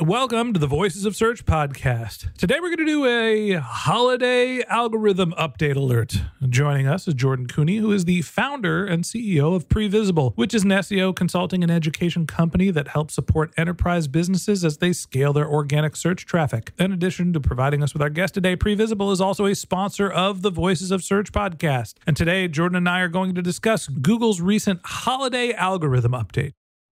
Welcome to the Voices of Search podcast. Today we're going to do a holiday algorithm update alert. Joining us is Jordan Koene, who is the founder and CEO of Previsible, which is an SEO consulting and education company that helps support enterprise businesses as they scale their organic search traffic. In addition to providing us with our guest today, Previsible is also a sponsor of the Voices of Search podcast. And today, Jordan and I are going to discuss Google's recent holiday algorithm update.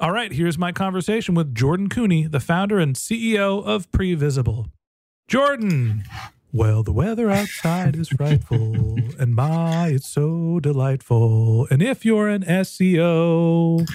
All right, here's my conversation with Jordan Koene, the founder and CEO of Previsible. Jordan, well, the weather outside is frightful, and my, it's so delightful. And if you're an SEO,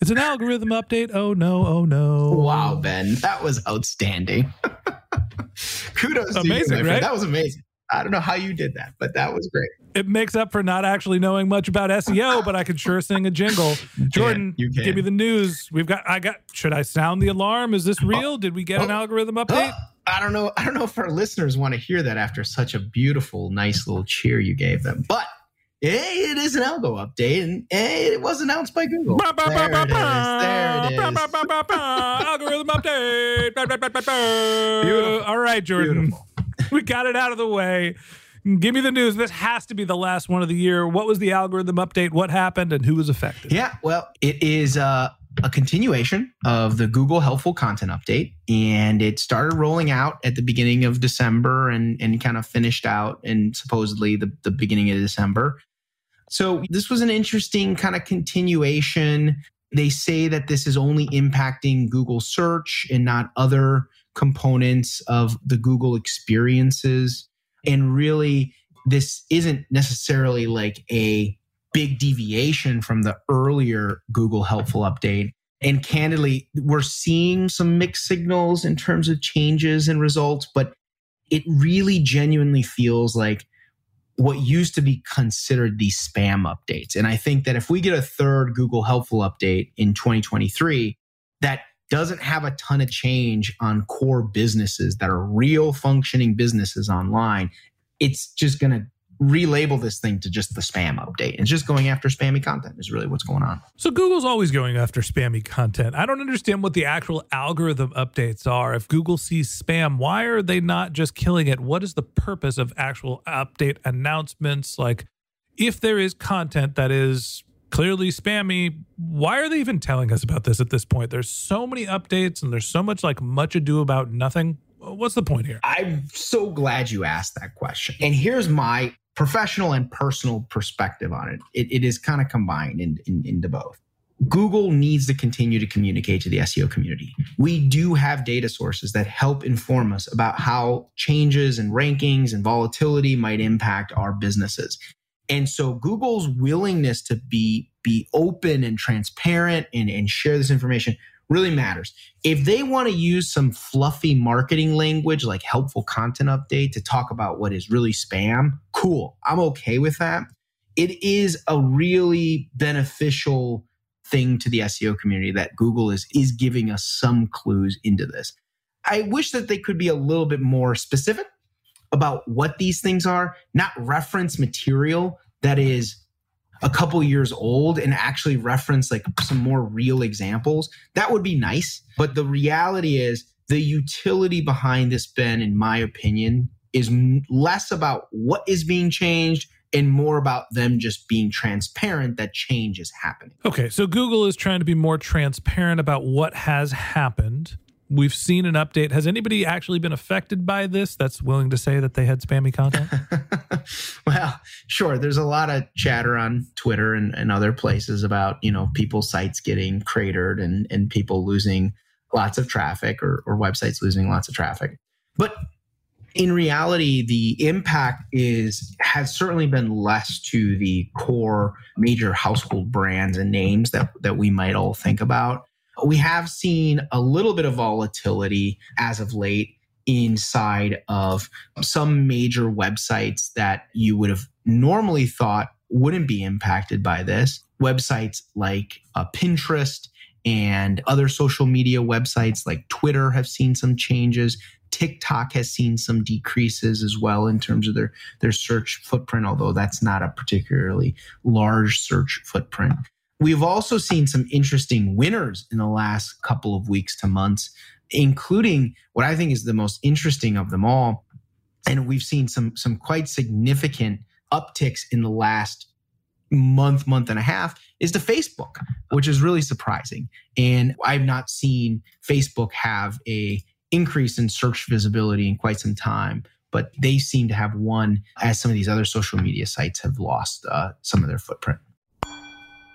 it's an algorithm update. Oh no, oh no. Wow, Ben, that was outstanding. Kudos to you, Amazing, my friend. right? That was amazing. I don't know how you did that, but that was great. It makes up for not actually knowing much about SEO, but I can sure sing a jingle. Jordan, can. give me the news. We've got, I got, should I sound the alarm? Is this oh. real? Did we get an Oh. algorithm oh. update? I don't know. I don't know if our listeners want to hear that after such a beautiful, nice little cheer you gave them. But hey, it is an algo update, and hey, it was announced by Google. Ba, ba, ba, There ba, it is. There it is. Algorithm update. All right, Jordan. Beautiful. We got it out of the way. Give me the news. This has to be the last one of the year. What was the algorithm update? What happened and who was affected? Yeah, well, it is uh, a continuation of the Google Helpful Content Update, and it started rolling out at the beginning of December and and kind of finished out in supposedly the, the beginning of December. So this was an interesting kind of continuation. They say that this is only impacting Google search and not other components of the Google experiences. And really, this isn't necessarily like a big deviation from the earlier Google Helpful update. And candidly, we're seeing some mixed signals in terms of changes and results, but it really genuinely feels like what used to be considered the spam updates. And I think that if we get a third Google Helpful update in 2023, that doesn't have a ton of change on core businesses that are real functioning businesses online, it's just going to relabel this thing to just the spam update. It's just going after spammy content is really what's going on. So Google's always going after spammy content. I don't understand what the actual algorithm updates are. If Google sees spam, why are they not just killing it? What is the purpose of actual update announcements? Like, if there is content that is clearly spammy, why are they even telling us about this at this point? There's so many updates and there's so much like much ado about nothing. What's the point here? I'm so glad you asked that question. And here's my professional and personal perspective on it. It, it is kind of combined in, in, into both. Google needs to continue to communicate to the SEO community. We do have data sources that help inform us about how changes and rankings and volatility might impact our businesses. And so Google's willingness to be be open and transparent and, and share this information really matters. If they want to use some fluffy marketing language like helpful content update to talk about what is really spam, cool. I'm okay with that. It is a really beneficial thing to the SEO community that Google is is giving us some clues into this. I wish that they could be a little bit more specific about what these things are, not reference material that is a couple years old and actually reference like some more real examples, that would be nice. But the reality is, the utility behind this, Ben, in my opinion, is less about what is being changed and more about them just being transparent that change is happening. Okay, so Google is trying to be more transparent about what has happened we've seen an update. Has anybody actually been affected by this that's willing to say that they had spammy content? well, sure. There's a lot of chatter on Twitter and, and other places about, you know, people's sites getting cratered and, and people losing lots of traffic or, or websites losing lots of traffic. But in reality, the impact is has certainly been less to the core major household brands and names that, that we might all think about. We have seen a little bit of volatility as of late inside of some major websites that you would have normally thought wouldn't be impacted by this. Websites like uh, Pinterest and other social media websites like Twitter have seen some changes. TikTok has seen some decreases as well in terms of their, their search footprint, although that's not a particularly large search footprint. We've also seen some interesting winners in the last couple of weeks to months, including what I think is the most interesting of them all. And we've seen some, some quite significant upticks in the last month, month and a half is to Facebook, which is really surprising. And I've not seen Facebook have a increase in search visibility in quite some time but they seem to have won as some of these other social media sites have lost uh, some of their footprint.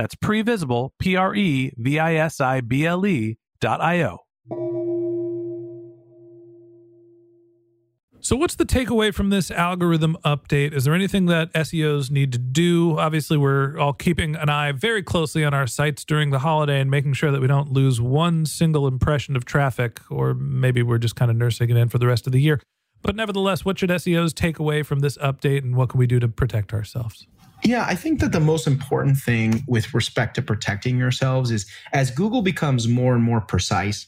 that's previsible, P R E V I S I B L E dot I O. So, what's the takeaway from this algorithm update? Is there anything that SEOs need to do? Obviously, we're all keeping an eye very closely on our sites during the holiday and making sure that we don't lose one single impression of traffic, or maybe we're just kind of nursing it in for the rest of the year. But nevertheless, what should SEOs take away from this update and what can we do to protect ourselves? Yeah, I think that the most important thing with respect to protecting yourselves is as Google becomes more and more precise,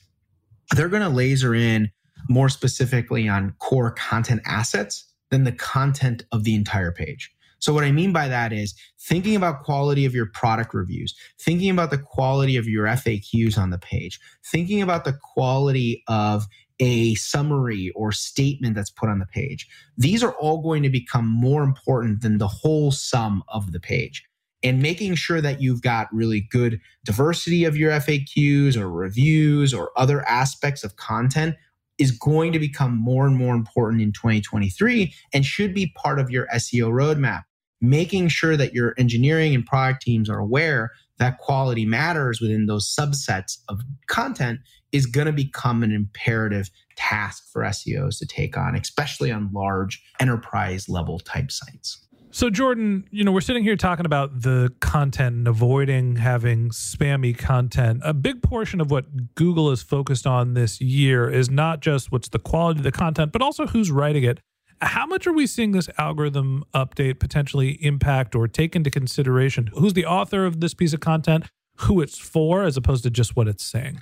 they're going to laser in more specifically on core content assets than the content of the entire page. So, what I mean by that is thinking about quality of your product reviews, thinking about the quality of your FAQs on the page, thinking about the quality of a summary or statement that's put on the page. These are all going to become more important than the whole sum of the page. And making sure that you've got really good diversity of your FAQs or reviews or other aspects of content is going to become more and more important in 2023 and should be part of your SEO roadmap. Making sure that your engineering and product teams are aware that quality matters within those subsets of content is going to become an imperative task for SEOs to take on, especially on large enterprise level type sites. So, Jordan, you know, we're sitting here talking about the content and avoiding having spammy content. A big portion of what Google is focused on this year is not just what's the quality of the content, but also who's writing it. How much are we seeing this algorithm update potentially impact or take into consideration who's the author of this piece of content, who it's for, as opposed to just what it's saying?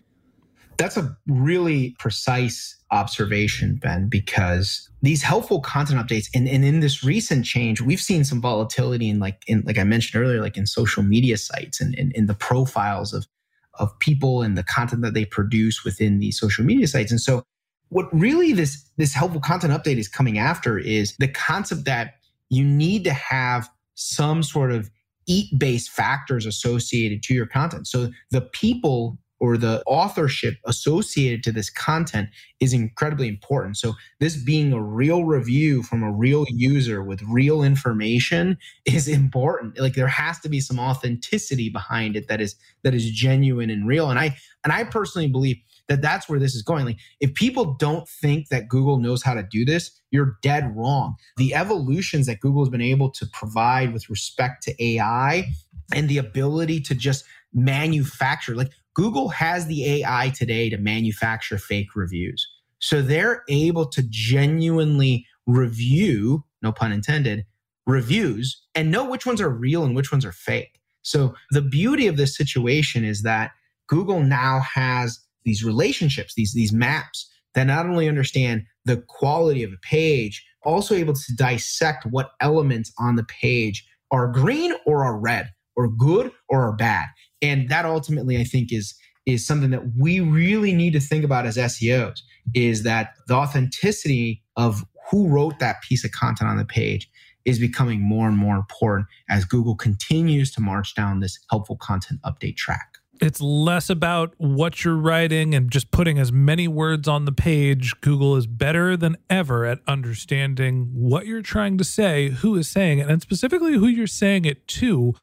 That's a really precise observation, Ben, because these helpful content updates and, and in this recent change, we've seen some volatility in like in like I mentioned earlier, like in social media sites and in the profiles of of people and the content that they produce within these social media sites. And so what really this this helpful content update is coming after is the concept that you need to have some sort of EAT based factors associated to your content. So the people or the authorship associated to this content is incredibly important. So, this being a real review from a real user with real information is important. Like there has to be some authenticity behind it that is that is genuine and real. And I and I personally believe that that's where this is going. Like if people don't think that Google knows how to do this, you're dead wrong. The evolutions that Google has been able to provide with respect to AI and the ability to just manufacture like Google has the AI today to manufacture fake reviews. So they're able to genuinely review, no pun intended, reviews and know which ones are real and which ones are fake. So the beauty of this situation is that Google now has these relationships, these, these maps that not only understand the quality of a page, also able to dissect what elements on the page are green or are red or good or are bad and that ultimately i think is is something that we really need to think about as seos is that the authenticity of who wrote that piece of content on the page is becoming more and more important as google continues to march down this helpful content update track it's less about what you're writing and just putting as many words on the page. Google is better than ever at understanding what you're trying to say, who is saying it, and specifically who you're saying it to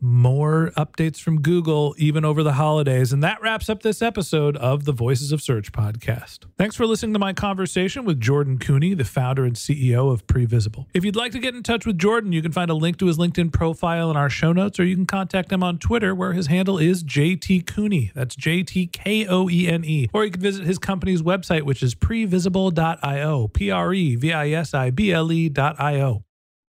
more updates from Google even over the holidays. And that wraps up this episode of the Voices of Search podcast. Thanks for listening to my conversation with Jordan Koene, the founder and CEO of Previsible. If you'd like to get in touch with Jordan, you can find a link to his LinkedIn profile in our show notes, or you can contact him on Twitter, where his handle is JT Koene. That's J T K O E N E. Or you can visit his company's website, which is previsible.io, P R E V I S I B L E.io.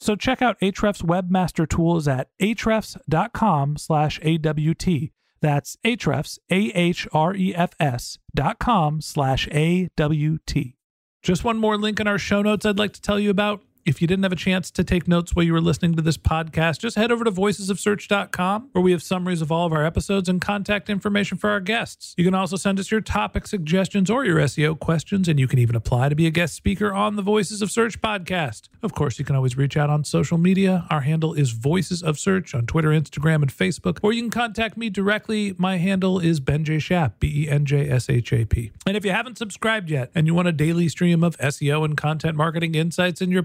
So check out Ahrefs Webmaster Tools at ahrefs.com slash AWT. That's Ahrefs, A-H-R-E-F-S dot com slash A-W-T. Just one more link in our show notes I'd like to tell you about. If you didn't have a chance to take notes while you were listening to this podcast, just head over to voicesofsearch.com where we have summaries of all of our episodes and contact information for our guests. You can also send us your topic suggestions or your SEO questions, and you can even apply to be a guest speaker on the Voices of Search podcast. Of course, you can always reach out on social media. Our handle is Voices of Search on Twitter, Instagram, and Facebook, or you can contact me directly. My handle is Ben J. Shap, B E N J S H A P. And if you haven't subscribed yet and you want a daily stream of SEO and content marketing insights in your